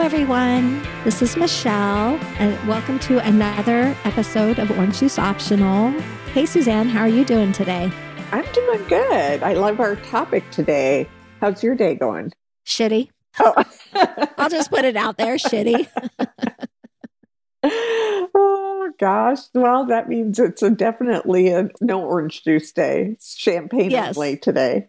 everyone. This is Michelle, and welcome to another episode of Orange Juice Optional. Hey, Suzanne, how are you doing today? I'm doing good. I love our topic today. How's your day going? Shitty. Oh, I'll just put it out there shitty. oh gosh. Well, that means it's a definitely a no orange juice day. It's champagne Yes. only today.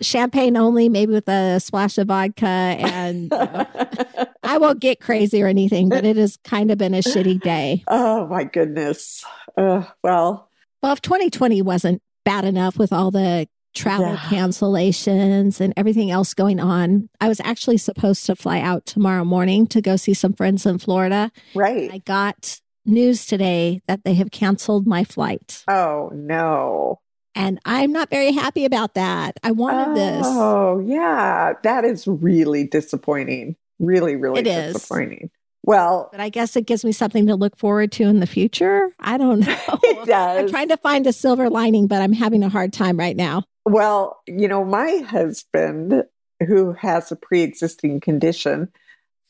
Champagne only, maybe with a splash of vodka. And you know, I won't get crazy or anything, but it has kind of been a shitty day. oh my goodness. Uh, well, Well, if 2020 wasn't bad enough with all the travel Yeah. cancellations and everything else going on, I was actually supposed to fly out tomorrow morning to go see some friends in Florida. right. I got news today that they have canceled my flight. oh no. And I'm not very happy about that. I wanted this. Oh yeah. That is really disappointing. Really, really It is. disappointing. Well, But I guess it gives me something to look forward to in the future. I don't know. it does. I'm trying to find a silver lining, but I'm having a hard time right now. Well, you know, my husband, who has a pre existing condition,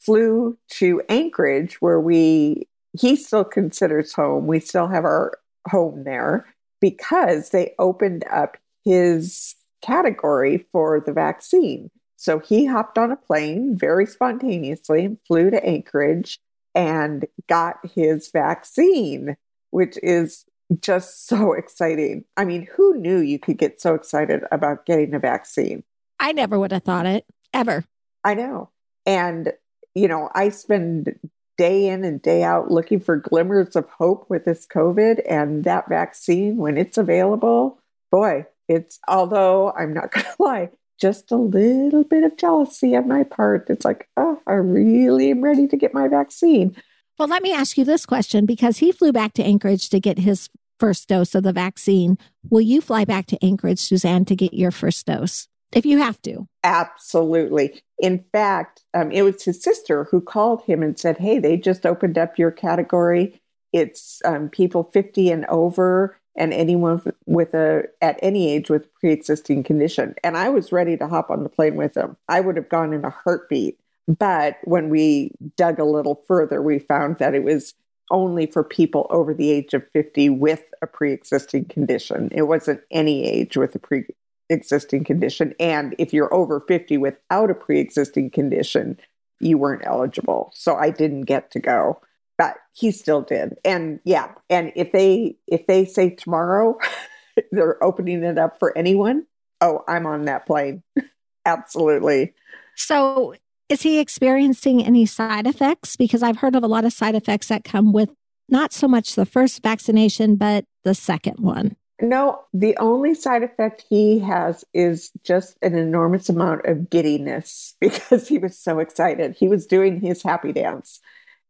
flew to Anchorage, where we, he still considers home. We still have our home there because they opened up his category for the vaccine. So he hopped on a plane very spontaneously and flew to Anchorage and got his vaccine, which is just so exciting. I mean, who knew you could get so excited about getting a vaccine? I never would have thought it ever. I know. And, you know, I spend day in and day out looking for glimmers of hope with this COVID and that vaccine when it's available. Boy, it's, although I'm not going to lie, just a little bit of jealousy on my part. It's like, oh, I really am ready to get my vaccine. Well, let me ask you this question because he flew back to Anchorage to get his first dose of the vaccine. Will you fly back to Anchorage, Suzanne, to get your first dose if you have to? Absolutely. In fact, um, it was his sister who called him and said, Hey, they just opened up your category. It's um, people 50 and over and anyone with a, at any age with a pre existing condition. And I was ready to hop on the plane with him. I would have gone in a heartbeat. But when we dug a little further, we found that it was only for people over the age of 50 with a pre existing condition. It wasn't any age with a pre existing condition. And if you're over 50 without a pre existing condition, you weren't eligible. So I didn't get to go, but he still did. And yeah, and if they if they say tomorrow they're opening it up for anyone, oh, I'm on that plane. Absolutely. So, is he experiencing any side effects? Because I've heard of a lot of side effects that come with not so much the first vaccination, but the second one. No, the only side effect he has is just an enormous amount of giddiness because he was so excited. He was doing his happy dance.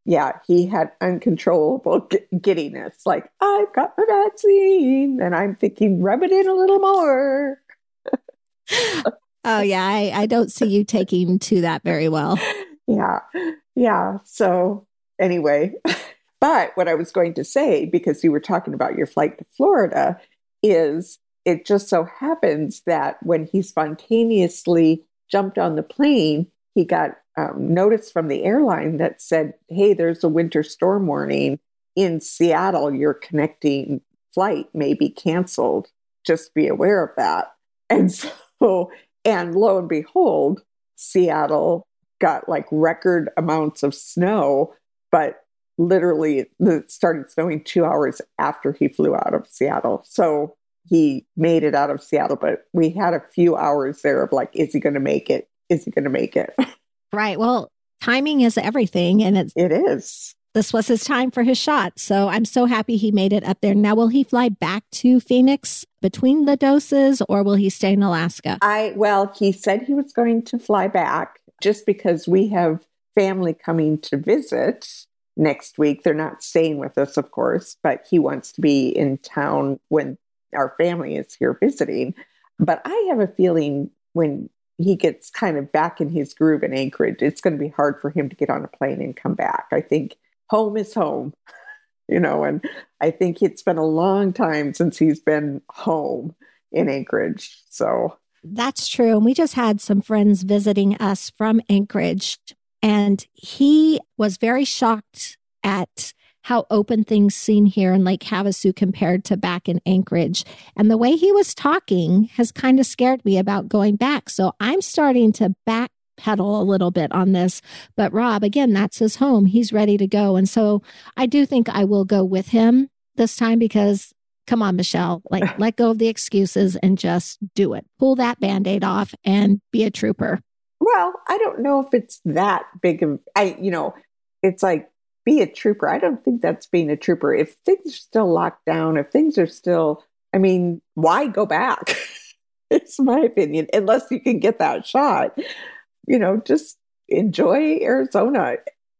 Yeah, he had uncontrollable g- giddiness. Like, I've got my vaccine. And I'm thinking, rub it in a little more. Oh, yeah. I, I don't see you taking to that very well. Yeah. Yeah. So, anyway, but what I was going to say, because you were talking about your flight to Florida, is it just so happens that when he spontaneously jumped on the plane, he got um, notice from the airline that said, Hey, there's a winter storm warning in Seattle. Your connecting flight may be canceled. Just be aware of that. And so, and lo and behold, Seattle got like record amounts of snow, but literally it started snowing two hours after he flew out of Seattle. So he made it out of Seattle, but we had a few hours there of like, is he going to make it? Is he going to make it? Right. Well, timing is everything. And it's, It is. this was his time for his shot. So I'm so happy he made it up there. Now, will he fly back to Phoenix between the doses or will he stay in Alaska? I, well, he said he was going to fly back just because we have family coming to visit next week. They're not staying with us, of course, but he wants to be in town when our family is here visiting. But I have a feeling when he gets kind of back in his groove in Anchorage, it's going to be hard for him to get on a plane and come back. I think home is home, you know, and I think it's been a long time since he's been home in Anchorage. So, That's true. And we just had some friends visiting us from Anchorage. And he was very shocked at how open things seem here in Lake Havasu compared to back in Anchorage. And the way he was talking has kind of scared me about going back. So I'm starting to backpedal a little bit on this. But Rob, again, that's his home. He's ready to go. And so I do think I will go with him this time because come on, Michelle, like let go of the excuses and just do it. Pull that band aid off and be a trooper. Well, I don't know if it's that big of I, you know, it's like be a trooper. I don't think that's being a trooper. If things are still locked down, if things are still, I mean, why go back? it's my opinion, unless you can get that shot. You know, just enjoy Arizona.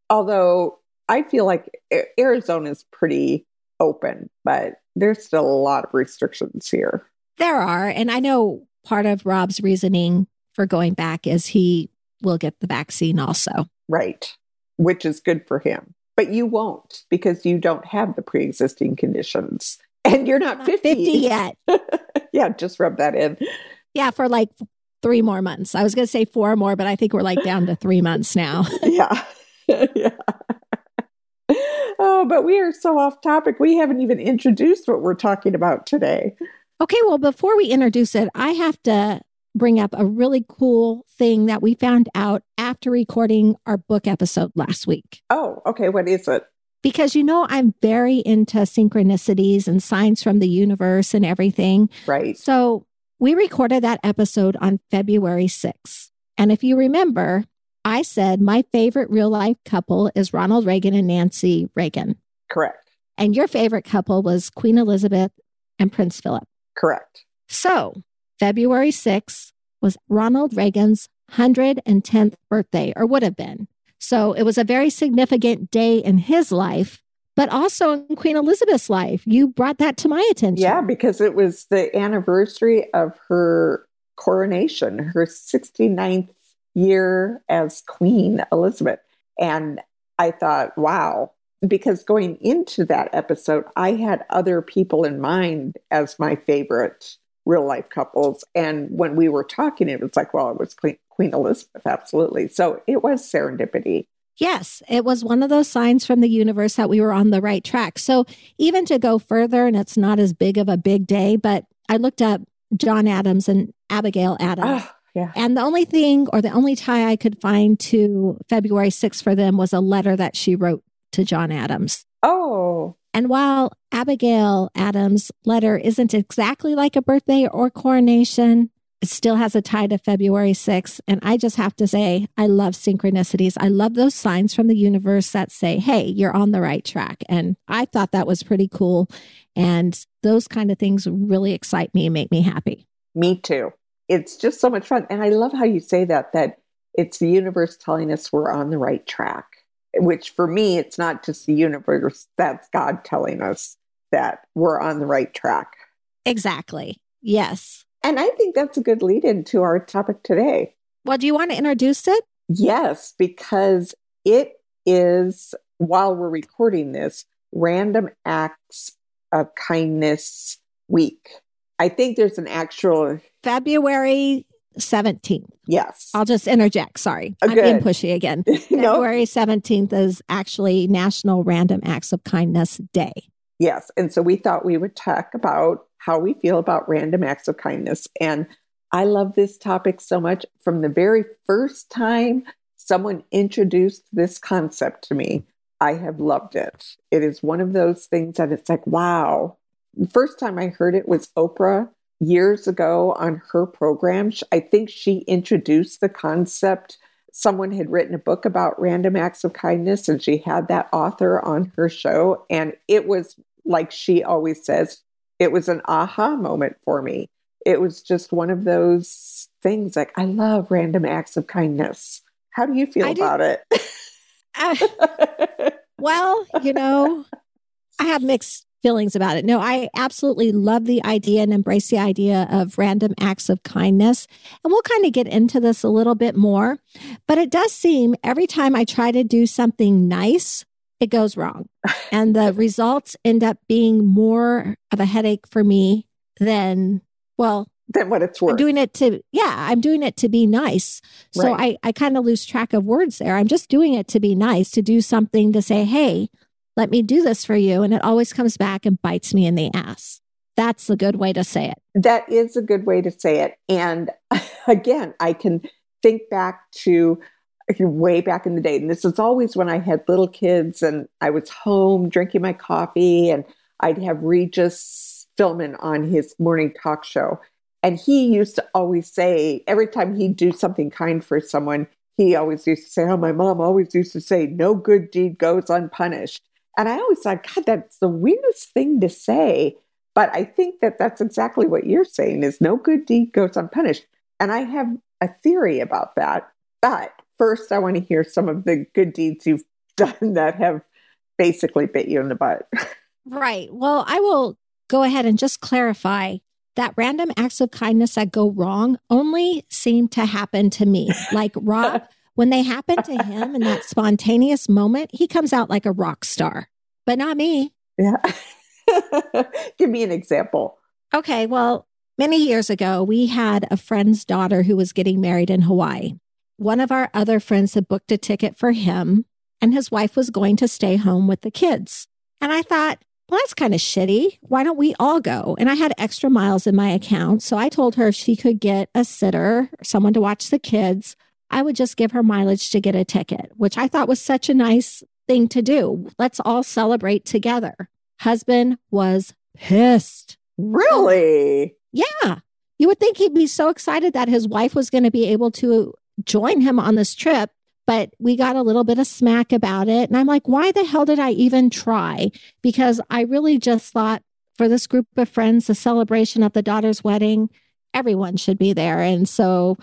Although I feel like Arizona is pretty open, but there's still a lot of restrictions here. There are. And I know part of Rob's reasoning for going back is he will get the vaccine also. Right. Which is good for him. But you won't because you don't have the pre existing conditions and you're not, not 50. 50 yet. yeah, just rub that in. Yeah, for like three more months. I was going to say four more, but I think we're like down to three months now. yeah. yeah. Oh, but we are so off topic. We haven't even introduced what we're talking about today. Okay, well, before we introduce it, I have to bring up a really cool thing that we found out after recording our book episode last week. Oh, okay. What is it? Because you know, I'm very into synchronicities and signs from the universe and everything. Right. So we recorded that episode on February 6th. And if you remember, I said my favorite real life couple is Ronald Reagan and Nancy Reagan. Correct. And your favorite couple was Queen Elizabeth and Prince Philip. Correct. So February 6th was Ronald Reagan's 110th birthday, or would have been. So it was a very significant day in his life, but also in Queen Elizabeth's life. You brought that to my attention. Yeah, because it was the anniversary of her coronation, her 69th year as Queen Elizabeth. And I thought, wow, because going into that episode, I had other people in mind as my favorite real life couples. And when we were talking, it was like, well, it was Queen, Queen Elizabeth, absolutely. So it was serendipity. Yes, it was one of those signs from the universe that we were on the right track. So even to go further, and it's not as big of a big day, but I looked up John Adams and Abigail Adams. Oh, yeah. And the only thing or the only tie I could find to February 6th for them was a letter that she wrote to John Adams. Oh. And while Abigail Adams' letter isn't exactly like a birthday or coronation, it still has a tie to February 6th. And I just have to say, I love synchronicities. I love those signs from the universe that say, hey, you're on the right track. And I thought that was pretty cool. And those kind of things really excite me and make me happy. Me too. It's just so much fun. And I love how you say that, that it's the universe telling us we're on the right track which for me, it's not just the universe, that's God telling us that we're on the right track. Exactly. Yes. And I think that's a good lead into our topic today. Well, do you want to introduce it? Yes, because it is, while we're recording this, Random Acts of Kindness Week. I think there's an actual February 17th. Yes. I'll just interject. Sorry. Oh, I'm being pushy again. February 17th is actually National Random Acts of Kindness Day. Yes. And so we thought we would talk about how we feel about random acts of kindness. And I love this topic so much. From the very first time someone introduced this concept to me, I have loved it. It is one of those things that it's like, wow. The first time I heard it was Oprah years ago on her program. I think she introduced the concept. Someone had written a book about random acts of kindness, and she had that author on her show. And it was like she always says, it was an aha moment for me. It was just one of those things like, I love random acts of kindness. How do you feel I about it? uh, well, you know, I have mixed feelings about it. No, I absolutely love the idea and embrace the idea of random acts of kindness. And we'll kind of get into this a little bit more. But it does seem every time I try to do something nice, it goes wrong. and the results end up being more of a headache for me than, well, than what it's worth. I'm doing it to, yeah, I'm doing it to be nice. So right. I, I kind of lose track of words there. I'm just doing it to be nice, to do something to say, hey, let me do this for you. And it always comes back and bites me in the ass. That's a good way to say it. That is a good way to say it. And again, I can think back to way back in the day. And this is always when I had little kids and I was home drinking my coffee and I'd have Regis Philbin on his morning talk show. And he used to always say, every time he'd do something kind for someone, he always used to say, Oh, my mom always used to say, no good deed goes unpunished. And I always thought, God, that's the weirdest thing to say. But I think that that's exactly what you're saying is no good deed goes unpunished. And I have a theory about that. But first, I want to hear some of the good deeds you've done that have basically bit you in the butt. Right. Well, I will go ahead and just clarify that random acts of kindness that go wrong only seem to happen to me. Like Rob, when they happen to him in that spontaneous moment, he comes out like a rock star, but not me. Yeah. Give me an example. Okay. Well, many years ago, we had a friend's daughter who was getting married in Hawaii. One of our other friends had booked a ticket for him, and his wife was going to stay home with the kids. And I thought, well, that's kind of shitty. Why don't we all go? And I had extra miles in my account. So I told her if she could get a sitter, someone to watch the kids, I would just give her mileage to get a ticket, which I thought was such a nice thing to do. Let's all celebrate together. Husband was pissed. Really? Yeah. You would think he'd be so excited that his wife was going to be able to join him on this trip. But we got a little bit of smack about it. And I'm like, why the hell did I even try? Because I really just thought for this group of friends, the celebration of the daughter's wedding, everyone should be there. And so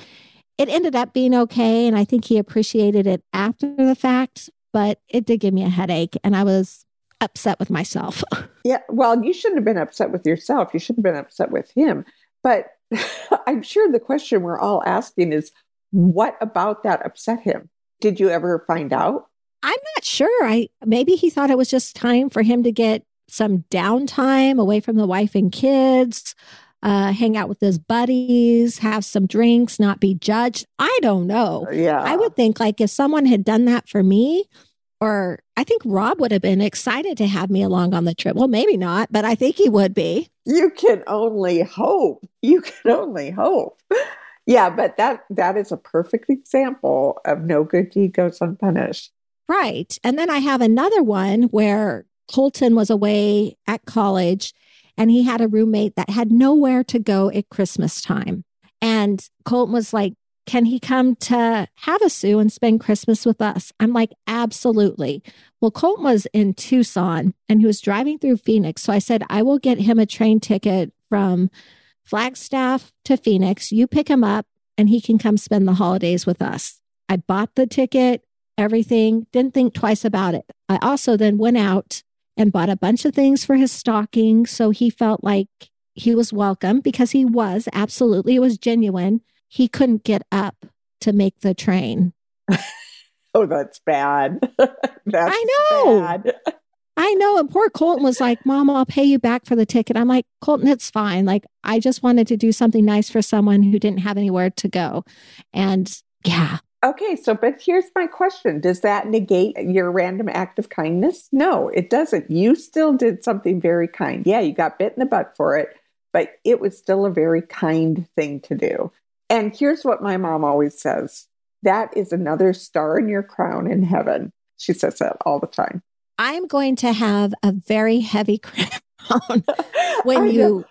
it ended up being okay. And I think he appreciated it after the fact, but it did give me a headache. And I was upset with myself. yeah. Well, you shouldn't have been upset with yourself. You shouldn't have been upset with him. But I'm sure the question we're all asking is what about that upset him? Did you ever find out? I'm not sure. I maybe he thought it was just time for him to get some downtime away from the wife and kids, uh, hang out with his buddies, have some drinks, not be judged. I don't know. Yeah. I would think like if someone had done that for me, or I think Rob would have been excited to have me along on the trip. Well, maybe not, but I think he would be. You can only hope. You can only hope. Yeah, but that that is a perfect example of no good deed goes unpunished. Right. And then I have another one where Colton was away at college and he had a roommate that had nowhere to go at Christmas time. And Colton was like, can he come to Havasu and spend Christmas with us? I'm like, absolutely. Well, Colt was in Tucson and he was driving through Phoenix. So I said, I will get him a train ticket from Flagstaff to Phoenix. You pick him up and he can come spend the holidays with us. I bought the ticket, everything, didn't think twice about it. I also then went out and bought a bunch of things for his stocking. So he felt like he was welcome because he was absolutely, it was genuine he couldn't get up to make the train. oh, that's bad. that's I know. Bad. I know. And poor Colton was like, Mom, I'll pay you back for the ticket. I'm like, Colton, it's fine. Like, I just wanted to do something nice for someone who didn't have anywhere to go. And yeah. Okay. So, but here's my question Does that negate your random act of kindness? No, it doesn't. You still did something very kind. Yeah, you got bit in the butt for it, but it was still a very kind thing to do. And here's what my mom always says that is another star in your crown in heaven. She says that all the time. I'm going to have a very heavy crown when you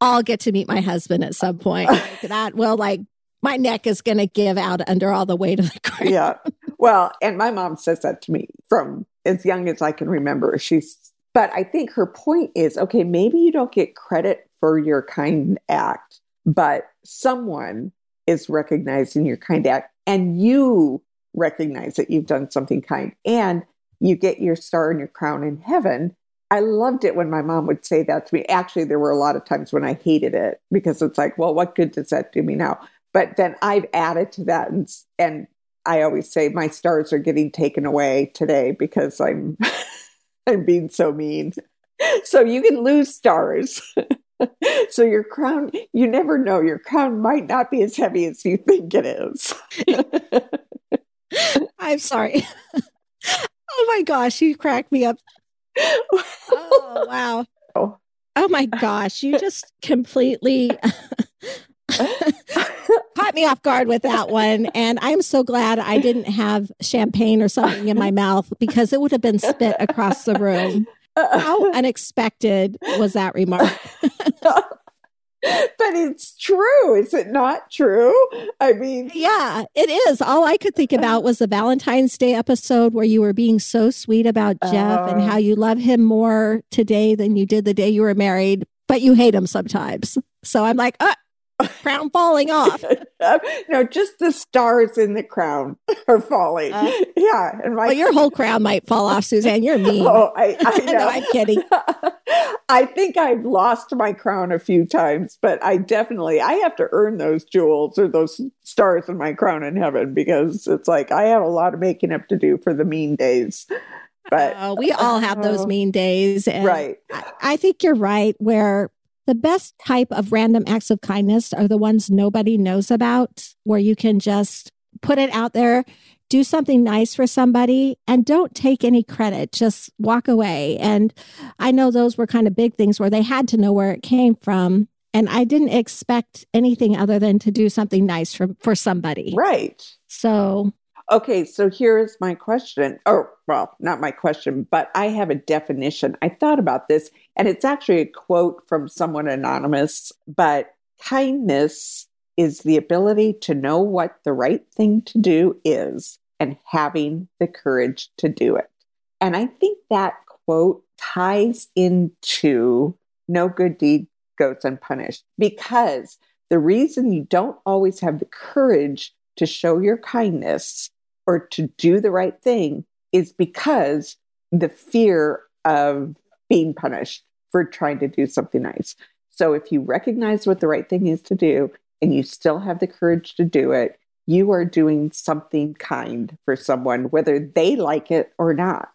all get to meet my husband at some point. Like that will like my neck is going to give out under all the weight of the crown. Yeah. Well, and my mom says that to me from as young as I can remember. She's, but I think her point is okay, maybe you don't get credit for your kind act, but someone is recognizing your kind act and you recognize that you've done something kind and you get your star and your crown in heaven. I loved it when my mom would say that to me. Actually, there were a lot of times when I hated it because it's like, well, what good does that do me now? But then I've added to that and, and I always say my stars are getting taken away today because I'm I'm being so mean. So you can lose stars. so your crown, you never know. Your crown might not be as heavy as you think it is. I'm sorry. oh my gosh, you cracked me up. Oh, wow. Oh. oh my gosh, you just completely caught me off guard with that one. And I'm so glad I didn't have champagne or something in my mouth because it would have been spit across the room. How unexpected was that remark? but it's true. Is it not true? I mean, yeah, it is. All I could think about was the Valentine's Day episode where you were being so sweet about Jeff uh, and how you love him more today than you did the day you were married, but you hate him sometimes. So I'm like, uh, crown falling off. no, just the stars in the crown are falling. Uh, yeah, and my well, your whole crown might fall off, Suzanne. You're mean. Oh, I, I know. no, I'm kidding. I think I've lost my crown a few times, but I definitely I have to earn those jewels or those stars in my crown in heaven because it's like I have a lot of making up to do for the mean days. But uh, we all have those oh. mean days, right? I, I think you're right. Where the best type of random acts of kindness are the ones nobody knows about, where you can just put it out there, do something nice for somebody, and don't take any credit. Just walk away. And I know those were kind of big things where they had to know where it came from. And I didn't expect anything other than to do something nice for, for somebody. Right. So Okay, so here's my question. Or, well, not my question, but I have a definition. I thought about this, and it's actually a quote from someone anonymous. But kindness is the ability to know what the right thing to do is and having the courage to do it. And I think that quote ties into no good deed goes unpunished because the reason you don't always have the courage to show your kindness or to do the right thing is because the fear of being punished for trying to do something nice. So if you recognize what the right thing is to do and you still have the courage to do it, you are doing something kind for someone, whether they like it or not.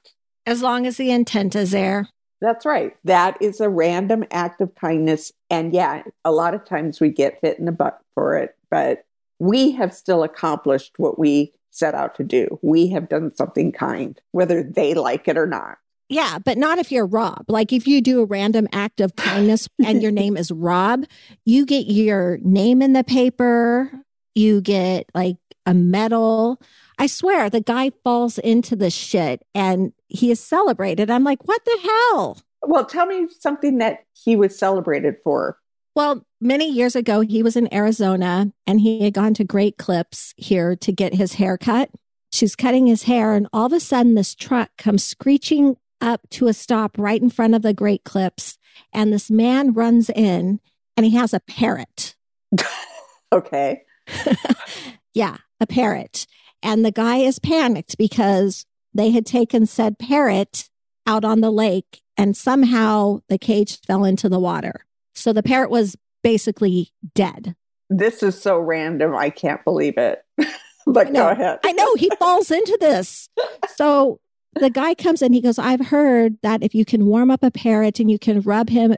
As long as the intent is there. That's right. That is a random act of kindness. And yeah, a lot of times we get hit in the butt for it, but we have still accomplished what we set out to do. We have done something kind, whether they like it or not. Yeah, but not if you're Rob. Like if you do a random act of kindness and your name is Rob, you get your name in the paper, you get like a medal. I swear the guy falls into the shit and he is celebrated. I'm like, what the hell? Well, tell me something that he was celebrated for. Well, many years ago, he was in Arizona and he had gone to Great Clips here to get his hair cut. She's cutting his hair, and all of a sudden, this truck comes screeching up to a stop right in front of the Great Clips. And this man runs in and he has a parrot. okay. yeah, a parrot. And the guy is panicked because they had taken said parrot out on the lake and somehow the cage fell into the water. So the parrot was basically dead. This is so random. I can't believe it. but go ahead. I know he falls into this. So the guy comes in, he goes, I've heard that if you can warm up a parrot and you can rub him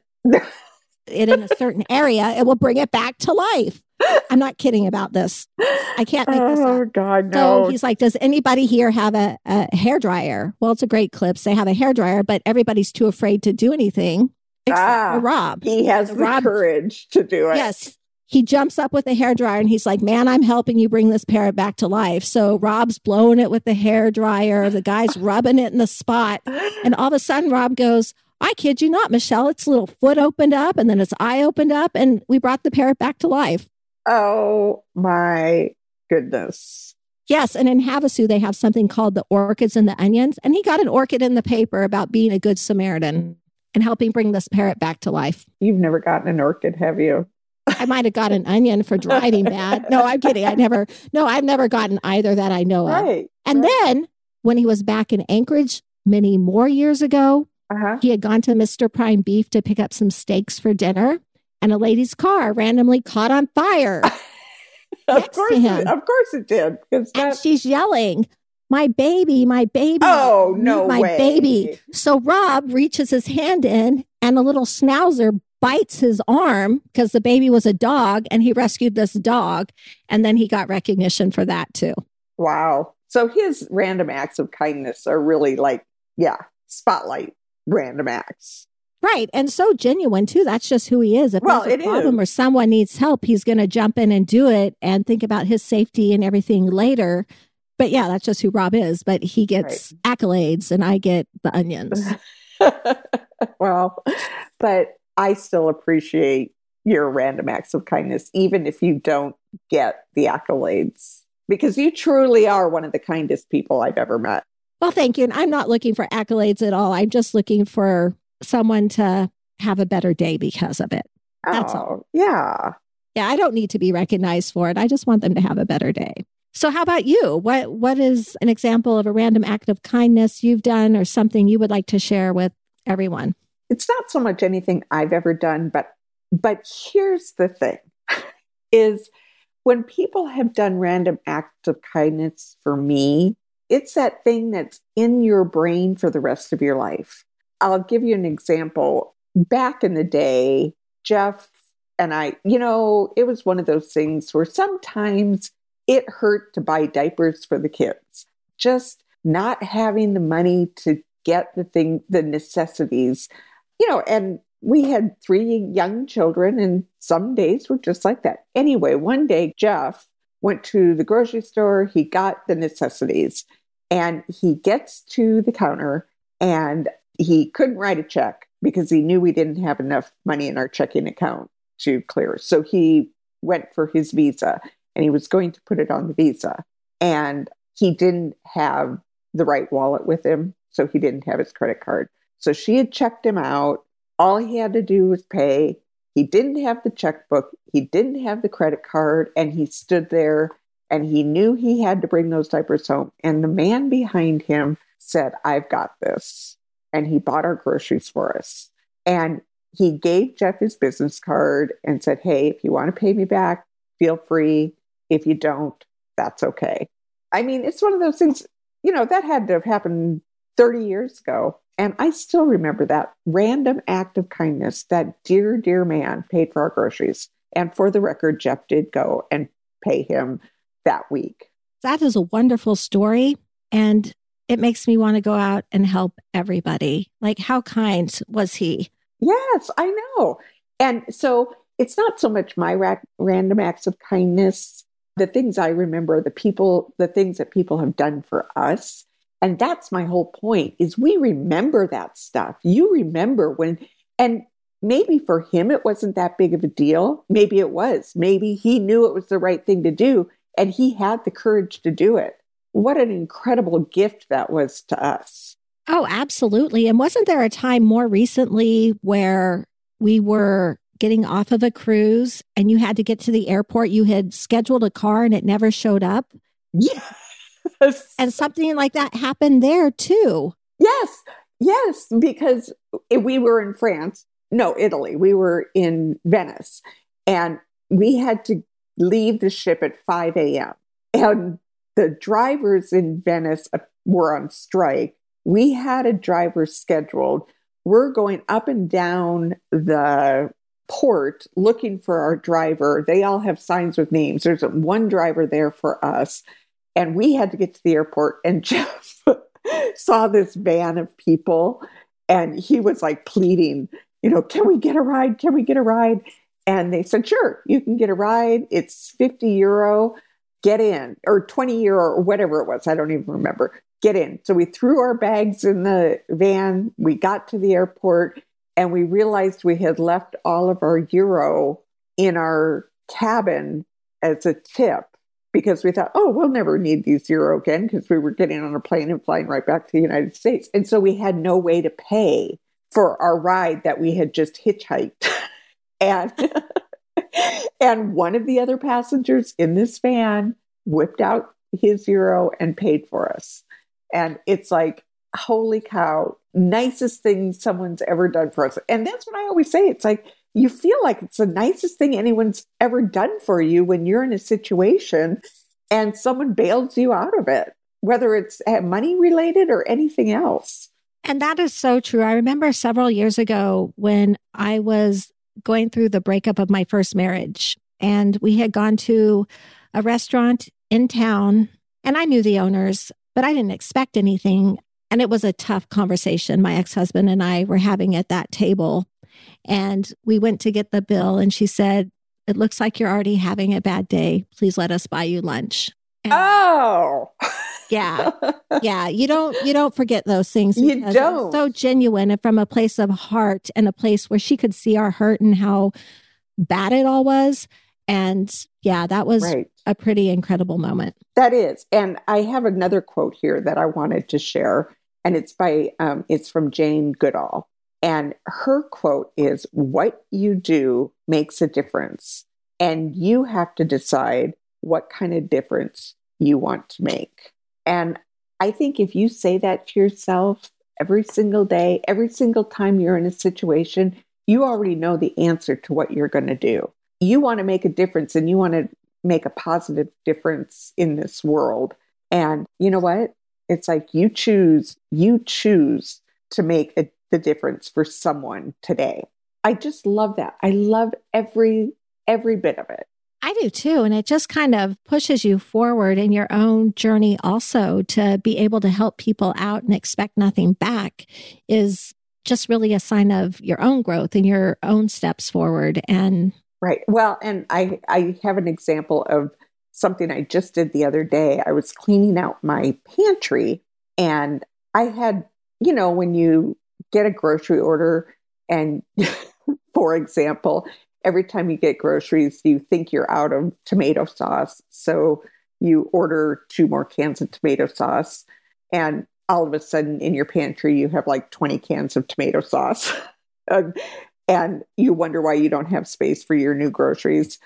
it in a certain area, it will bring it back to life. I'm not kidding about this. I can't make this oh, up. God, no. So he's like, Does anybody here have a, a hair dryer? Well, it's a great clips. They have a hair dryer, but everybody's too afraid to do anything except ah, for Rob. He has the Rob, courage to do it. Yes. He jumps up with a hair dryer and he's like, Man, I'm helping you bring this parrot back to life. So Rob's blowing it with the hair dryer. The guy's rubbing it in the spot. And all of a sudden, Rob goes, I kid you not, Michelle. Its little foot opened up and then its eye opened up and we brought the parrot back to life. Oh my goodness. Yes. And in Havasu, they have something called the orchids and the onions. And he got an orchid in the paper about being a good Samaritan and helping bring this parrot back to life. You've never gotten an orchid, have you? I might have got an onion for driving bad. No, I'm kidding. I never, no, I've never gotten either that I know of. And right. then when he was back in Anchorage many more years ago, uh-huh. he had gone to Mr. Prime Beef to pick up some steaks for dinner, and a lady's car randomly caught on fire. of course, it, of course it did. And she's yelling, my baby, my baby. Oh, no my way. baby. So Rob reaches his hand in and a little schnauzer bites his arm because the baby was a dog and he rescued this dog. And then he got recognition for that too. Wow. So his random acts of kindness are really like, yeah, spotlight random acts. Right. And so genuine too. That's just who he is. If well, there's a problem is. or someone needs help, he's going to jump in and do it and think about his safety and everything later. But yeah, that's just who Rob is. But he gets right. accolades and I get the onions. well, but I still appreciate your random acts of kindness, even if you don't get the accolades, because you truly are one of the kindest people I've ever met. Well, thank you. And I'm not looking for accolades at all. I'm just looking for someone to have a better day because of it. That's oh, all. Yeah. Yeah, I don't need to be recognized for it. I just want them to have a better day. So how about you? What what is an example of a random act of kindness you've done or something you would like to share with everyone? It's not so much anything I've ever done, but but here's the thing is when people have done random acts of kindness for me, it's that thing that's in your brain for the rest of your life. I'll give you an example. Back in the day, Jeff and I, you know, it was one of those things where sometimes it hurt to buy diapers for the kids. Just not having the money to get the thing, the necessities, you know, and we had three young children, and some days were just like that. Anyway, one day, Jeff went to the grocery store, he got the necessities, and he gets to the counter and he couldn't write a check because he knew we didn't have enough money in our checking account to clear. So he went for his visa and he was going to put it on the visa. And he didn't have the right wallet with him. So he didn't have his credit card. So she had checked him out. All he had to do was pay. He didn't have the checkbook. He didn't have the credit card. And he stood there and he knew he had to bring those diapers home. And the man behind him said, I've got this. And he bought our groceries for us. And he gave Jeff his business card and said, Hey, if you want to pay me back, feel free. If you don't, that's okay. I mean, it's one of those things, you know, that had to have happened 30 years ago. And I still remember that random act of kindness that dear, dear man paid for our groceries. And for the record, Jeff did go and pay him that week. That is a wonderful story. And it makes me want to go out and help everybody. Like, how kind was he? Yes, I know. And so it's not so much my ra- random acts of kindness the things I remember, the people, the things that people have done for us. And that's my whole point is we remember that stuff. You remember when, and maybe for him it wasn't that big of a deal. Maybe it was. Maybe he knew it was the right thing to do and he had the courage to do it. What an incredible gift that was to us. Oh, absolutely. And wasn't there a time more recently where we were getting off of a cruise and you had to get to the airport. You had scheduled a car and it never showed up. Yes. And something like that happened there too. Yes. Yes. Because we were in France. No, Italy. We were in Venice and we had to leave the ship at 5 a.m. And the drivers in Venice uh, were on strike. We had a driver scheduled. We're going up and down the port looking for our driver. They all have signs with names. There's one driver there for us. And we had to get to the airport, and Jeff saw this van of people, and he was like pleading, you know, can we get a ride? Can we get a ride? And they said, sure, you can get a ride. It's 50 euro. Get in, or 20 euro, or whatever it was. I don't even remember. Get in. So we threw our bags in the van. We got to the airport and we realized we had left all of our euro in our cabin as a tip because we thought, oh, we'll never need these euro again because we were getting on a plane and flying right back to the United States. And so we had no way to pay for our ride that we had just hitchhiked. and and one of the other passengers in this van whipped out his euro and paid for us. And it's like, holy cow, nicest thing someone's ever done for us. And that's what I always say. It's like, you feel like it's the nicest thing anyone's ever done for you when you're in a situation and someone bails you out of it, whether it's uh, money related or anything else. And that is so true. I remember several years ago when I was going through the breakup of my first marriage. And we had gone to a restaurant in town, and I knew the owners, but I didn't expect anything. And it was a tough conversation my ex husband and I were having at that table. And we went to get the bill, and she said, It looks like you're already having a bad day. Please let us buy you lunch. And oh. yeah. Yeah. You don't you don't forget those things. You don't. So genuine and from a place of heart and a place where she could see our hurt and how bad it all was. And yeah, that was right. a pretty incredible moment. That is. And I have another quote here that I wanted to share. And it's by um, it's from Jane Goodall. And her quote is what you do makes a difference. And you have to decide what kind of difference you want to make. And I think if you say that to yourself every single day, every single time you're in a situation, you already know the answer to what you're going to do. You want to make a difference and you want to make a positive difference in this world. And you know what? It's like you choose, you choose to make a, the difference for someone today. I just love that. I love every every bit of it. I do too. And it just kind of pushes you forward in your own journey also to be able to help people out and expect nothing back is just really a sign of your own growth and your own steps forward. And right. Well, and I, I have an example of something I just did the other day. I was cleaning out my pantry and I had, you know, when you get a grocery order and for example, every time you get groceries, you think you're out of tomato sauce. So you order two more cans of tomato sauce. And all of a sudden in your pantry, you have like 20 cans of tomato sauce. Um, and you wonder why you don't have space for your new groceries.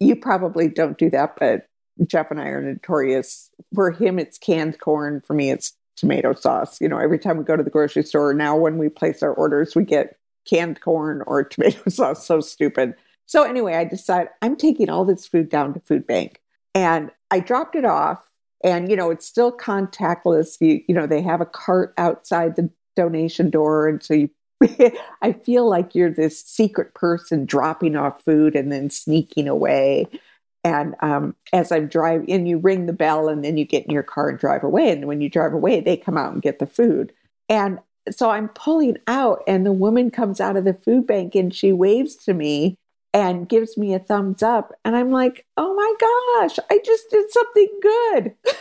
You probably don't do that, but Jeff and I are notorious. For him, it's canned corn. For me, it's tomato sauce. You know, every time we go to the grocery store now, when we place our orders, we get canned corn or tomato sauce. So stupid. So anyway, I decide I'm taking all this food down to food bank and I dropped it off and you know, it's still contactless. You, you know, they have a cart outside the donation door. And so you, I feel like you're this secret person dropping off food and then sneaking away. And um, as I'm driving and you ring the bell and then you get in your car and drive away. And when you drive away, they come out and get the food. And so I'm pulling out, and the woman comes out of the food bank and she waves to me and gives me a thumbs up. And I'm like, oh my gosh, I just did something good.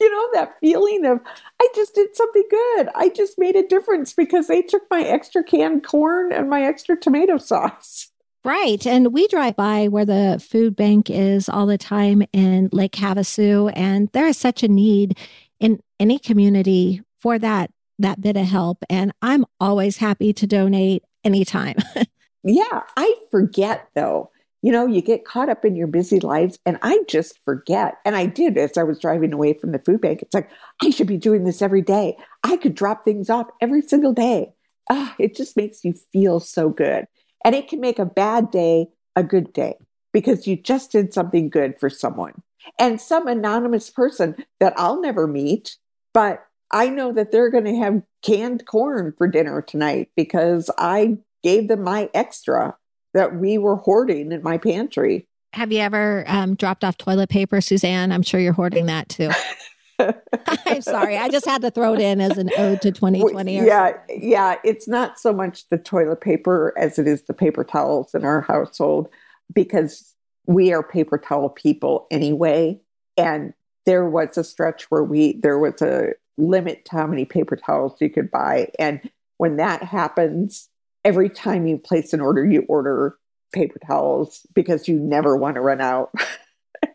you know, that feeling of, I just did something good. I just made a difference because they took my extra canned corn and my extra tomato sauce. Right. And we drive by where the food bank is all the time in Lake Havasu. And there is such a need in any community for that that bit of help. And I'm always happy to donate anytime. Yeah, I forget though. You know, you get caught up in your busy lives, and I just forget. And I did as I was driving away from the food bank. It's like, I should be doing this every day. I could drop things off every single day. Ah, it just makes you feel so good. And it can make a bad day a good day because you just did something good for someone. And some anonymous person that I'll never meet, but I know that they're going to have canned corn for dinner tonight because I gave them my extra that we were hoarding in my pantry. Have you ever um, dropped off toilet paper, Suzanne? I'm sure you're hoarding that too. I'm sorry. I just had to throw it in as an ode to 2020. Yeah, yeah. It's not so much the toilet paper as it is the paper towels in our household because we are paper towel people anyway. And there was a stretch where we there was a limit to how many paper towels you could buy. And when that happens, every time you place an order, you order paper towels because you never want to run out.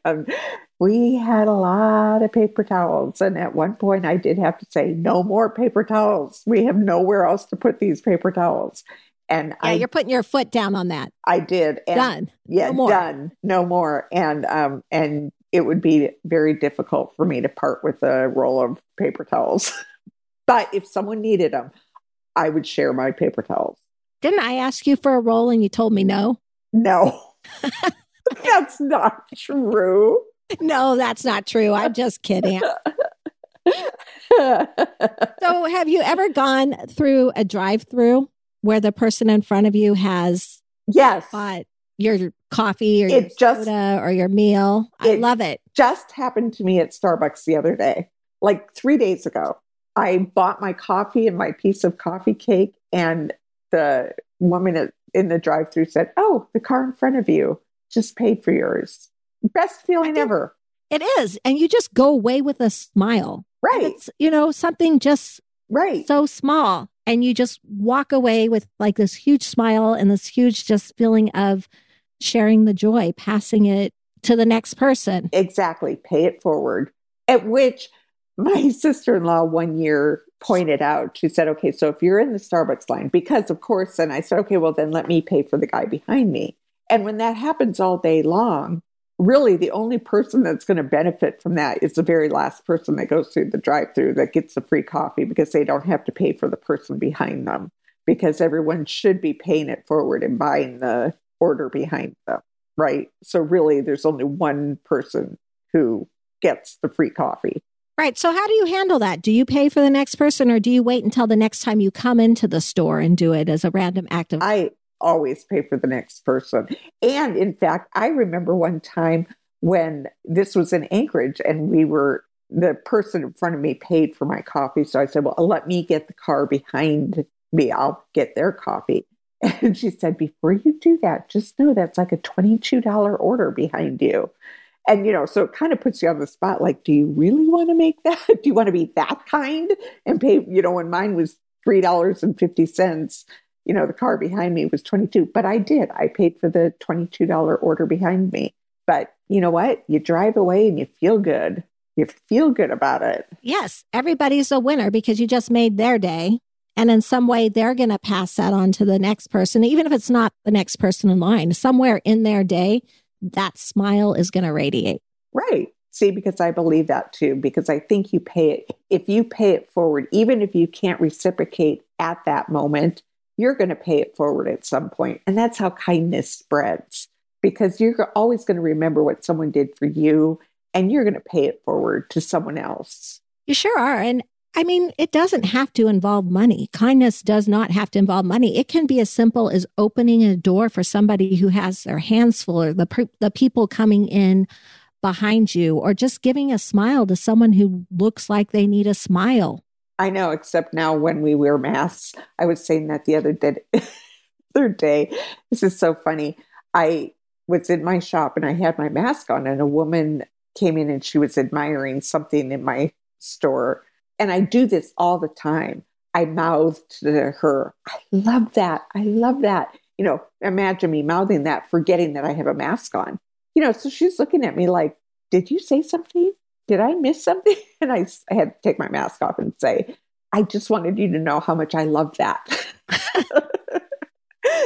and um, we had a lot of paper towels. And at one point, I did have to say, no more paper towels. We have nowhere else to put these paper towels. And yeah, I, you're putting your foot down on that. I did. And done. Yeah, no done. No more. And um, and it would be very difficult for me to part with a roll of paper towels. but if someone needed them, I would share my paper towels. Didn't I ask you for a roll and you told me no? No. that's not true. No, that's not true. I'm just kidding. so, have you ever gone through a drive through where the person in front of you has Yes. bought your coffee or It your just- soda or your meal. I love it. just happened to me at Starbucks the other day, like three days ago. I bought my coffee and my piece of coffee cake, and the woman in the drive through said, Oh, the car in front of you just paid for yours. Best feeling ever. It is. And you just go away with a smile. And Right. It's, you know, something just Right. so small. And you just walk away with like this huge smile and this huge just feeling of sharing the joy, passing it to the next person. Exactly. Pay it forward. At which my sister in law one year pointed out, she said, okay, so if you're in the Starbucks line, because of course, and I said, okay, well, then let me pay for the guy behind me. And when that happens all day long, really the only person that's going to benefit from that is the very last person that goes through the drive through that gets the free coffee because they don't have to pay for the person behind them because everyone should be paying it forward and buying the order behind them right? So really, there's only one person who gets the free coffee. Right. So, how do you handle that? Do you pay for the next person or do you wait until the next time you come into the store and do it as a random act of? I always pay for the next person. And in fact, I remember one time when this was in Anchorage and we were, the person in front of me paid for my coffee. So I said, Well, let me get the car behind me. I'll get their coffee. And she said, Before you do that, just know that's like a $22 order behind you. And, you know, so it kind of puts you on the spot like, do you really want to make that? Do you want to be that kind and pay? You know, when mine was $3.50, you know, the car behind me was 22, but I did. I paid for the $22 order behind me. But you know what? You drive away and you feel good. You feel good about it. Yes, everybody's a winner because you just made their day. And in some way, they're going to pass that on to the next person, even if it's not the next person in line. Somewhere in their day, that smile is going to radiate. Right. See, because I believe that too, because I think you pay it, if you pay it forward, even if you can't reciprocate at that moment, you're going to pay it forward at some point. And that's how kindness spreads, because you're always going to remember what someone did for you and you're going to pay it forward to someone else. You sure are. And I mean, it doesn't have to involve money. Kindness does not have to involve money. It can be as simple as opening a door for somebody who has their hands full or the, the people coming in behind you or just giving a smile to someone who looks like they need a smile. I know, except now when we wear masks, I was saying that the other day. Third day, this is so funny. I was in my shop and I had my mask on, and a woman came in and she was admiring something in my store. And I do this all the time. I mouthed to her, I love that. I love that. You know, imagine me mouthing that, forgetting that I have a mask on. You know, so she's looking at me like, Did you say something? Did I miss something? And I, I had to take my mask off and say, I just wanted you to know how much I love that.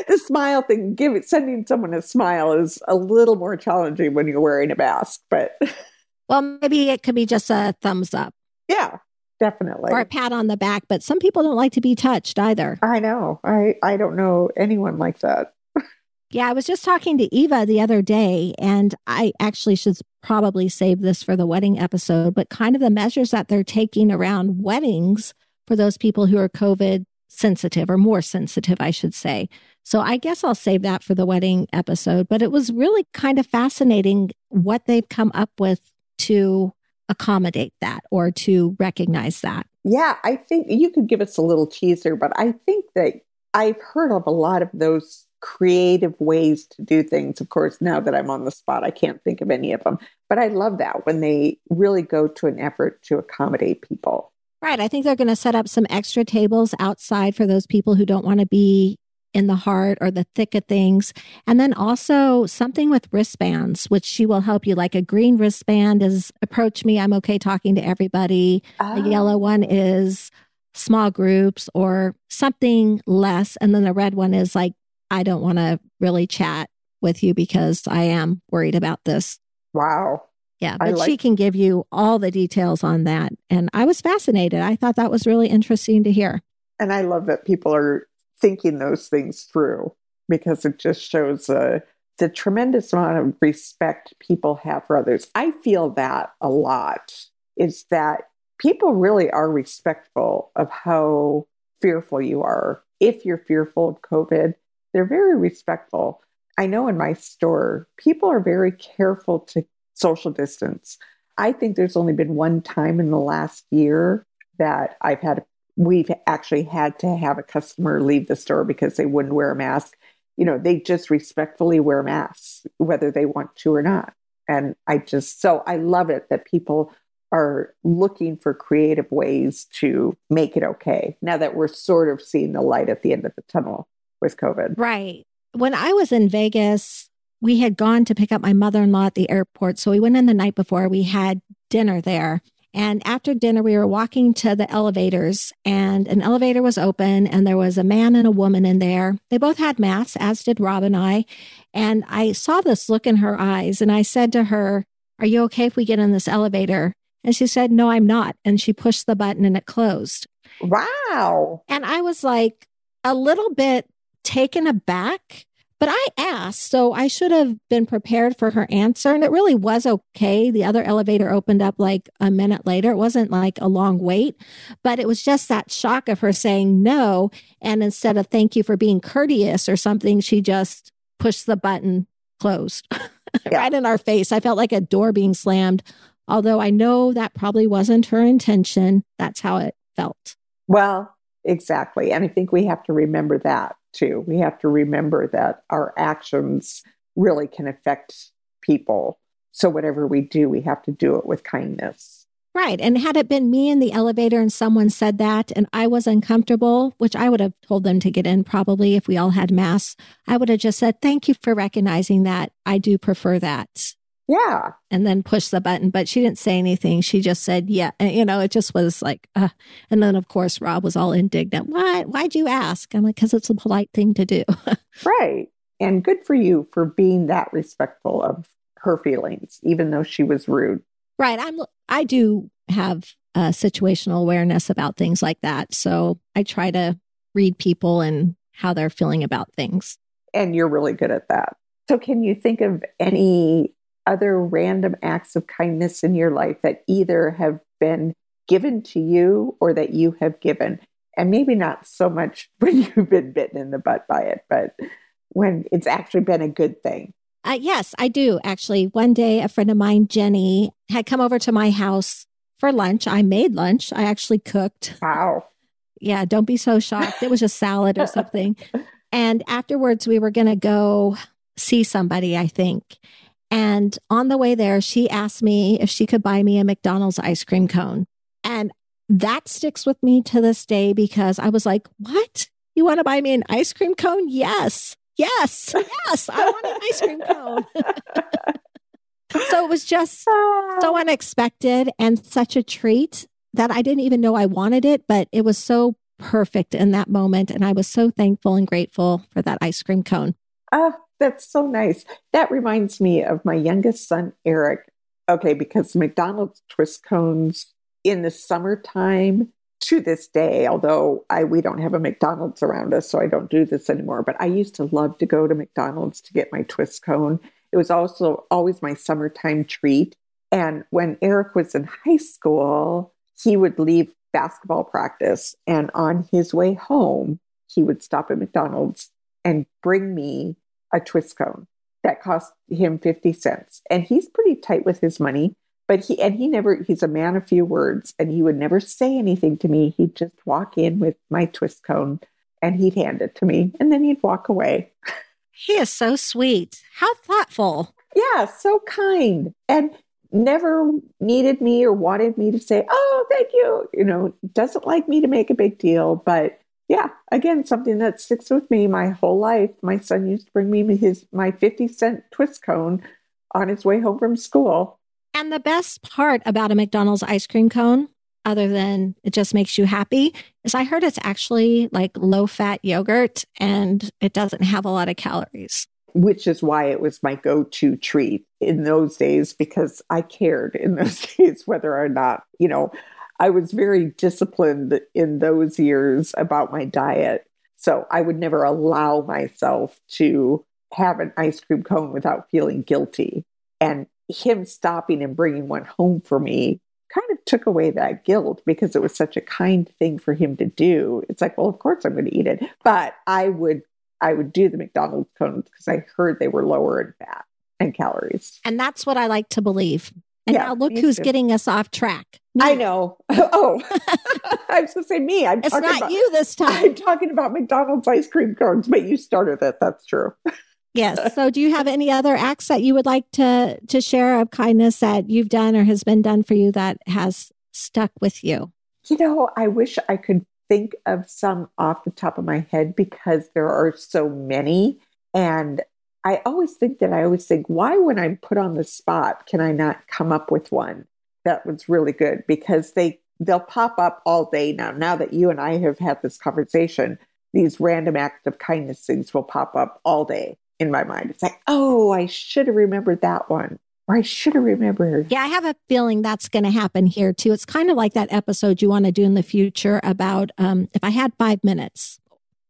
the smile thing, give it, sending someone a smile is a little more challenging when you're wearing a mask, but Well, maybe it could be just a thumbs up yeah, definitely. or a pat on the back, but some people don't like to be touched either. I know. I, I don't know anyone like that. Yeah, I was just talking to Eva the other day, and I actually should probably save this for the wedding episode, but kind of the measures that they're taking around weddings for those people who are COVID sensitive or more sensitive, I should say. So I guess I'll save that for the wedding episode, but it was really kind of fascinating what they've come up with to accommodate that or to recognize that. Yeah, I think you could give us a little teaser, but I think that I've heard of a lot of those creative ways to do things. Of course, now that I'm on the spot, I can't think of any of them, but I love that when they really go to an effort to accommodate people. Right. I think they're going to set up some extra tables outside for those people who don't want to be in the heart or the thick of things. And then also something with wristbands, which she will help you. Like a green wristband is approach me. I'm okay talking to everybody. A yellow oh. one is small groups or something less. And then the red one is like, I don't want to really chat with you because I am worried about this. Wow. Yeah, but she can give you all the details on that. And I was fascinated. I thought that was really interesting to hear. And I love that people are thinking those things through because it just shows uh, the tremendous amount of respect people have for others. I feel that a lot is that people really are respectful of how fearful you are. If you're fearful of COVID, they're very respectful. I know in my store, people are very careful to social distance. I think there's only been one time in the last year that I've had, we've actually had to have a customer leave the store because they wouldn't wear a mask. You know, they just respectfully wear masks, whether they want to or not. And I just, so I love it that people are looking for creative ways to make it okay now that we're sort of seeing the light at the end of the tunnel with COVID. Right. When I was in Vegas, we had gone to pick up my mother in law at the airport. So we went in the night before, we had dinner there. And after dinner, we were walking to the elevators, and an elevator was open, and there was a man and a woman in there. They both had masks, as did Rob and I. And I saw this look in her eyes, and I said to her, Are you okay if we get in this elevator? And she said, No, I'm not. And she pushed the button and it closed. Wow. And I was like a little bit taken aback, but I asked. So I should have been prepared for her answer. And it really was okay. The other elevator opened up like a minute later. It wasn't like a long wait, but it was just that shock of her saying no. And instead of thank you for being courteous or something, she just pushed the button closed yeah. right in our face. I felt like a door being slammed Although I know that probably wasn't her intention, that's how it felt. Well, exactly. And I think we have to remember that too. We have to remember that our actions really can affect people. So, whatever we do, we have to do it with kindness. Right. And had it been me in the elevator and someone said that and I was uncomfortable, which I would have told them to get in probably if we all had masks, I would have just said, Thank you for recognizing that. I do prefer that. Yeah. And then push the button. But she didn't say anything. She just said, yeah. And, you know, it just was like, uh. and then of course, Rob was all indignant. Why? Why'd you ask? I'm like, because it's a polite thing to do. right. And good for you for being that respectful of her feelings, even though she was rude. Right. I'm, I do have a situational awareness about things like that. So I try to read people and how they're feeling about things. And you're really good at that. So, can you think of any other random acts of kindness in your life that either have been given to you or that you have given? And maybe not so much when you've been bitten in the butt by it, but when it's actually been a good thing. Uh, yes, I do. Actually, one day a friend of mine, Jenny, had come over to my house for lunch. I made lunch. I actually cooked. Wow. Yeah, don't be so shocked. It was just salad or something. And afterwards, we were going to go see somebody, I think. And on the way there, she asked me if she could buy me a McDonald's ice cream cone. And that sticks with me to this day because I was like, What? You want to buy me an ice cream cone? Yes. Yes. Yes. I want an ice cream cone. so it was just so ah. unexpected and such a treat that I didn't even know I wanted it, but it was so perfect in that moment. And I was so thankful and grateful for that ice cream cone. Oh, that's so nice. That reminds me of my youngest son, Eric. Okay, because McDonald's twist cones in the summertime to this day, although I we don't have a McDonald's around us, so I don't do this anymore. But I used to love to go to McDonald's to get my twist cone. It was also always my summertime treat. And when Eric was in high school, he would leave basketball practice. And on his way home, he would stop at McDonald's and bring me a twist cone that cost him 50 cents. And he's pretty tight with his money, but he, and he never, he's a man of few words and he would never say anything to me. He'd just walk in with my twist cone and he'd hand it to me and then he'd walk away. He is so sweet. How thoughtful. Yeah, so kind. And never needed me or wanted me to say, oh, thank you. You know, doesn't like me to make a big deal, but yeah, again, something that sticks with me my whole life. My son used to bring me his my 50 cent twist cone on his way home from school. And the best part about a McDonald's ice cream cone, other than it just makes you happy, is I heard it's actually like low fat yogurt and it doesn't have a lot of calories. Which is why it was my go to treat in those days because I cared in those days whether or not, you know, I was very disciplined in those years about my diet. So I would never allow myself to have an ice cream cone without feeling guilty. And him stopping and bringing one home for me kind of took away that guilt because it was such a kind thing for him to do. It's like, well, of course I'm going to eat it. But I would I would do the McDonald's cones because I heard they were lower in fat and calories. And that's what I like to believe. And Yeah, now look who's too. getting us off track. Me. I know. Oh, I was going to say me. I'm It's not about, you this time. I'm talking about McDonald's ice cream cones, but you started it. That's true. Yes. So, do you have any other acts that you would like to to share of kindness that you've done or has been done for you that has stuck with you? You know, I wish I could think of some off the top of my head because there are so many. And I always think that I always think, why, when I'm put on the spot, can I not come up with one that was really good? Because they they'll pop up all day now. Now that you and I have had this conversation, these random acts of kindness things will pop up all day in my mind. It's like, oh, I should have remembered that one, or I should have remembered. Yeah, I have a feeling that's going to happen here too. It's kind of like that episode you want to do in the future about um, if I had five minutes.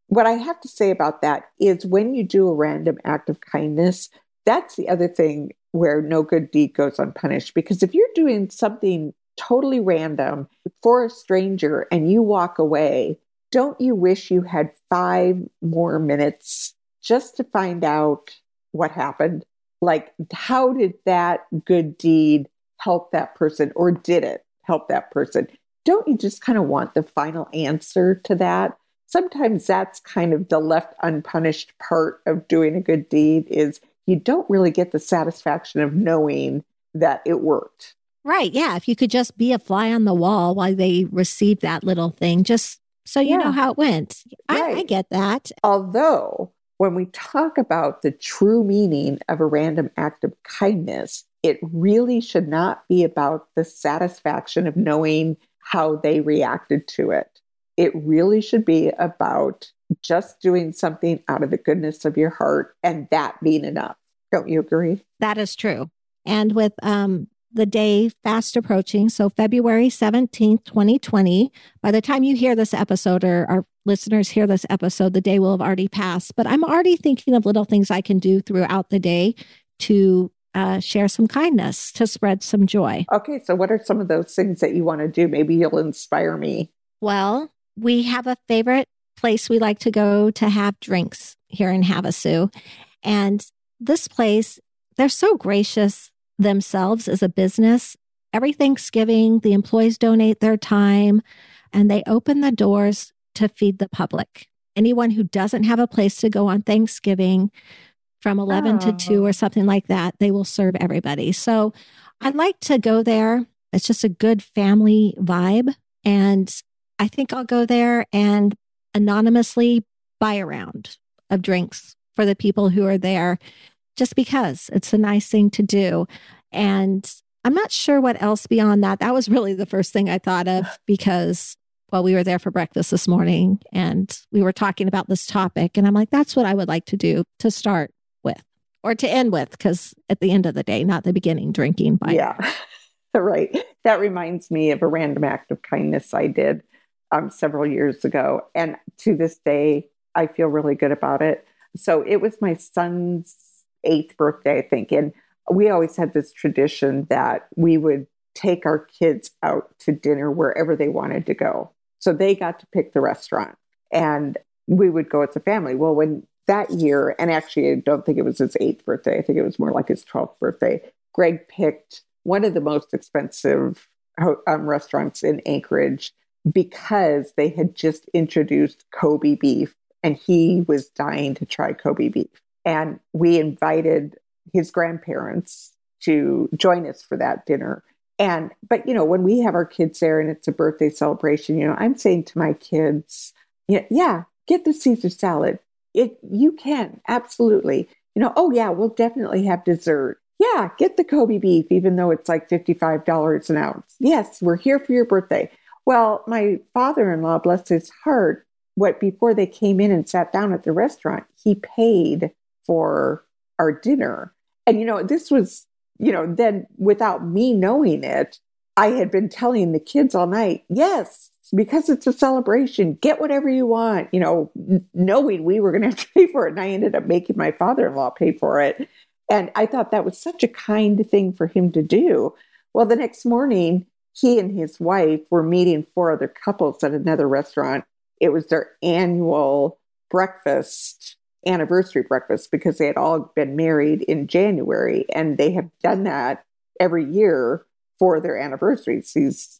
what I have to say about that is when you do a random act of kindness, that's the other thing where no good deed goes unpunished. Because if you're doing something totally random for a stranger and you walk away, don't you wish you had five more minutes just to find out what happened? Like, how did that good deed help that person, or did it help that person? Don't you just kind of want the final answer to that? sometimes that's kind of the left unpunished part of doing a good deed is you don't really get the satisfaction of knowing that it worked. Right. Yeah. If you could just be a fly on the wall while they receive that little thing, just so you know how it went. I, I get that. Although, when we talk about the true meaning of a random act of kindness, it really should not be about the satisfaction of knowing how they reacted to it. It really should be about just doing something out of the goodness of your heart and that being enough. Don't you agree? That is true. And with um, the day fast approaching, so February 17th, 2020, by the time you hear this episode or our listeners hear this episode, the day will have already passed. But I'm already thinking of little things I can do throughout the day to uh, share some kindness, to spread some joy. Okay, so what are some of those things that you want to do? Maybe you'll inspire me. Well, we have a favorite place we like to go to have drinks here in Havasu. And this place, they're so gracious themselves as a business. Every Thanksgiving, the employees donate their time and they open the doors to feed the public. Anyone who doesn't have a place to go on Thanksgiving from 11 to 2 Oh. or something like that, they will serve everybody. So I'd like to go there. It's just a good family vibe. And I think I'll go there and anonymously buy a round of drinks for the people who are there just because it's a nice thing to do. And I'm not sure what else beyond that. That was really the first thing I thought of because, well, we were there for breakfast this morning and we were talking about this topic. And I'm like, that's what I would like to do to start with or to end with, because at the end of the day, not the beginning, drinking. By Yeah, right. That reminds me of a random act of kindness I did um, several years ago. And to this day, I feel really good about it. So it was my son's eighth birthday, I think. And we always had this tradition that we would take our kids out to dinner wherever they wanted to go. So they got to pick the restaurant and we would go as a family. Well, when that year, and actually, I don't think it was his eighth birthday, I think it was more like his 12th birthday, Greg picked one of the most expensive um, restaurants in Anchorage because they had just introduced Kobe beef and he was dying to try Kobe beef. And we invited his grandparents to join us for that dinner. And, but you know, when we have our kids there and it's a birthday celebration, you know, I'm saying to my kids, yeah, yeah, get the Caesar salad. It, you can absolutely, you know, oh yeah, we'll definitely have dessert. Yeah, get the Kobe beef, even though it's like $55 an ounce. Yes, we're here for your birthday. Well, my father in law, bless his heart, what before they came in and sat down at the restaurant, he paid for our dinner. And, you know, this was, you know, then without me knowing it, I had been telling the kids all night, yes, because it's a celebration, get whatever you want, you know, knowing we were going to have to pay for it. And I ended up making my father in law pay for it. And I thought that was such a kind thing for him to do. Well, the next morning, he and his wife were meeting four other couples at another restaurant. It was their annual breakfast anniversary breakfast because they had all been married in January and they have done that every year for their anniversaries.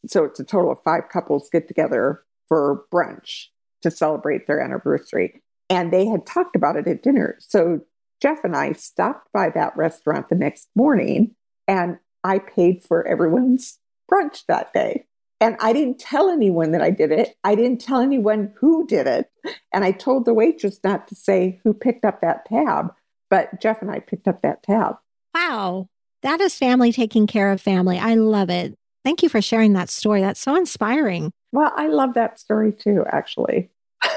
So it's a total of five couples get together for brunch to celebrate their anniversary. And they had talked about it at dinner. So Jeff and I stopped by that restaurant the next morning and I paid for everyone's brunch that day. And I didn't tell anyone that I did it. I didn't tell anyone who did it. And I told the waitress not to say who picked up that tab, but Jeff and I picked up that tab. Wow. That is family taking care of family. I love it. Thank you for sharing that story. That's so inspiring. Well, I love that story too, actually.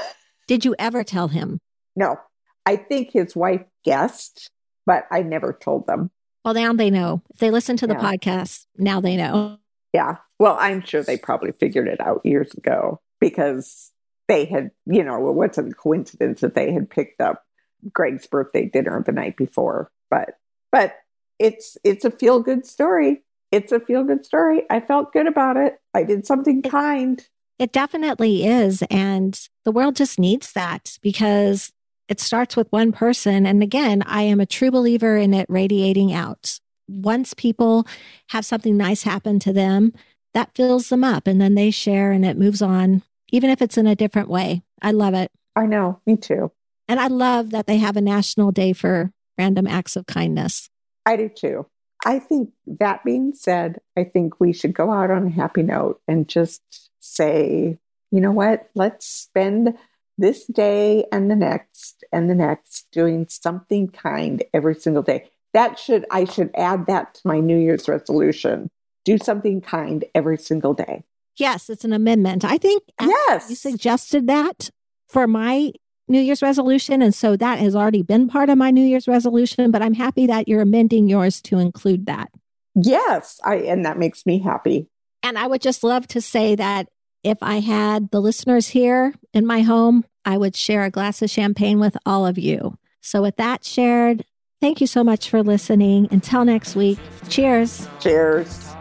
Did you ever tell him? No. I think his wife guessed, but I never told them. Well, now they know. If they listen to the yeah. podcast, now they know. Yeah. Well, I'm sure they probably figured it out years ago because they had, you know, what's a coincidence that they had picked up Greg's birthday dinner the night before. But but it's it's a feel good story. It's a feel good story. I felt good about it. I did something kind. It definitely is. And the world just needs that because it starts with one person. And again, I am a true believer in it radiating out. Once people have something nice happen to them, that fills them up and then they share and it moves on, even if it's in a different way. I love it. I know. Me too. And I love that they have a national day for random acts of kindness. I do too. I think that being said, I think we should go out on a happy note and just say, you know what? Let's spend this day and the next and the next doing something kind every single day. That should, I should add that to my New Year's resolution. Do something kind every single day. Yes, it's an amendment. I think yes. you suggested that for my New Year's resolution. And so that has already been part of my New Year's resolution, but I'm happy that you're amending yours to include that. Yes, I and that makes me happy. And I would just love to say that if I had the listeners here in my home, I would share a glass of champagne with all of you. So with that shared, thank you so much for listening. Until next week, cheers. Cheers.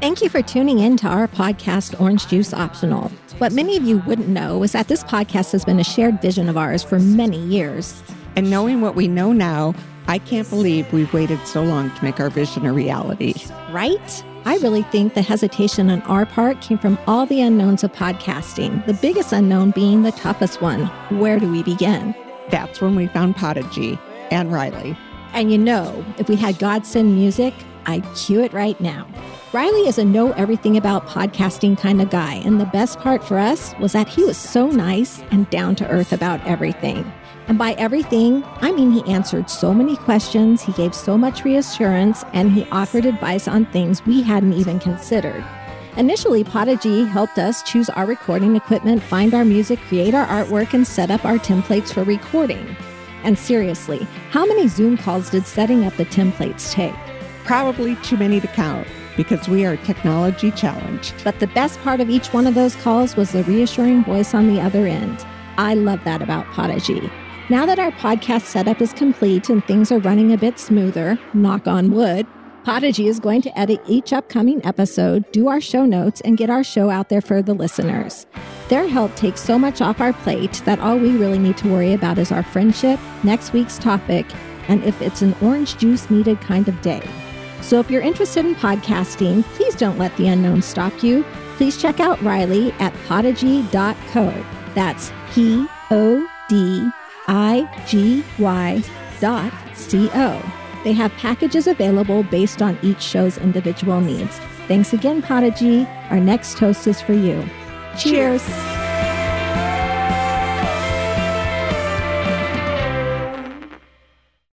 Thank you for tuning in to our podcast, Orange Juice Optional. What many of you wouldn't know is that this podcast has been a shared vision of ours for many years. And knowing what we know now, I can't believe we've waited so long to make our vision a reality. Right? I really think the hesitation on our part came from all the unknowns of podcasting, the biggest unknown being the toughest one. Where do we begin? That's when we found Podigy and Riley. And you know, if we had Godsend music, I'd cue it right now. Riley is a know everything about podcasting kind of guy, and the best part for us was that he was so nice and down to earth about everything. And by everything, I mean he answered so many questions, he gave so much reassurance, and he offered advice on things we hadn't even considered. Initially, Podigy helped us choose our recording equipment, find our music, create our artwork, and set up our templates for recording. And seriously, how many Zoom calls did setting up the templates take? Probably too many to count because we are technology challenged. But the best part of each one of those calls was the reassuring voice on the other end. I love that about Podigy. Now that our podcast setup is complete and things are running a bit smoother, knock on wood, Podigy is going to edit each upcoming episode, do our show notes, and get our show out there for the listeners. Their help takes so much off our plate that all we really need to worry about is our friendship, next week's topic, and if it's an orange juice needed kind of day. So if you're interested in podcasting, please don't let the unknown stop you. Please check out Riley at podigy.co. That's P O D I G Y dot C O. They have packages available based on each show's individual needs. Thanks again, Podigy. Our next toast is for you. Cheers. Cheers.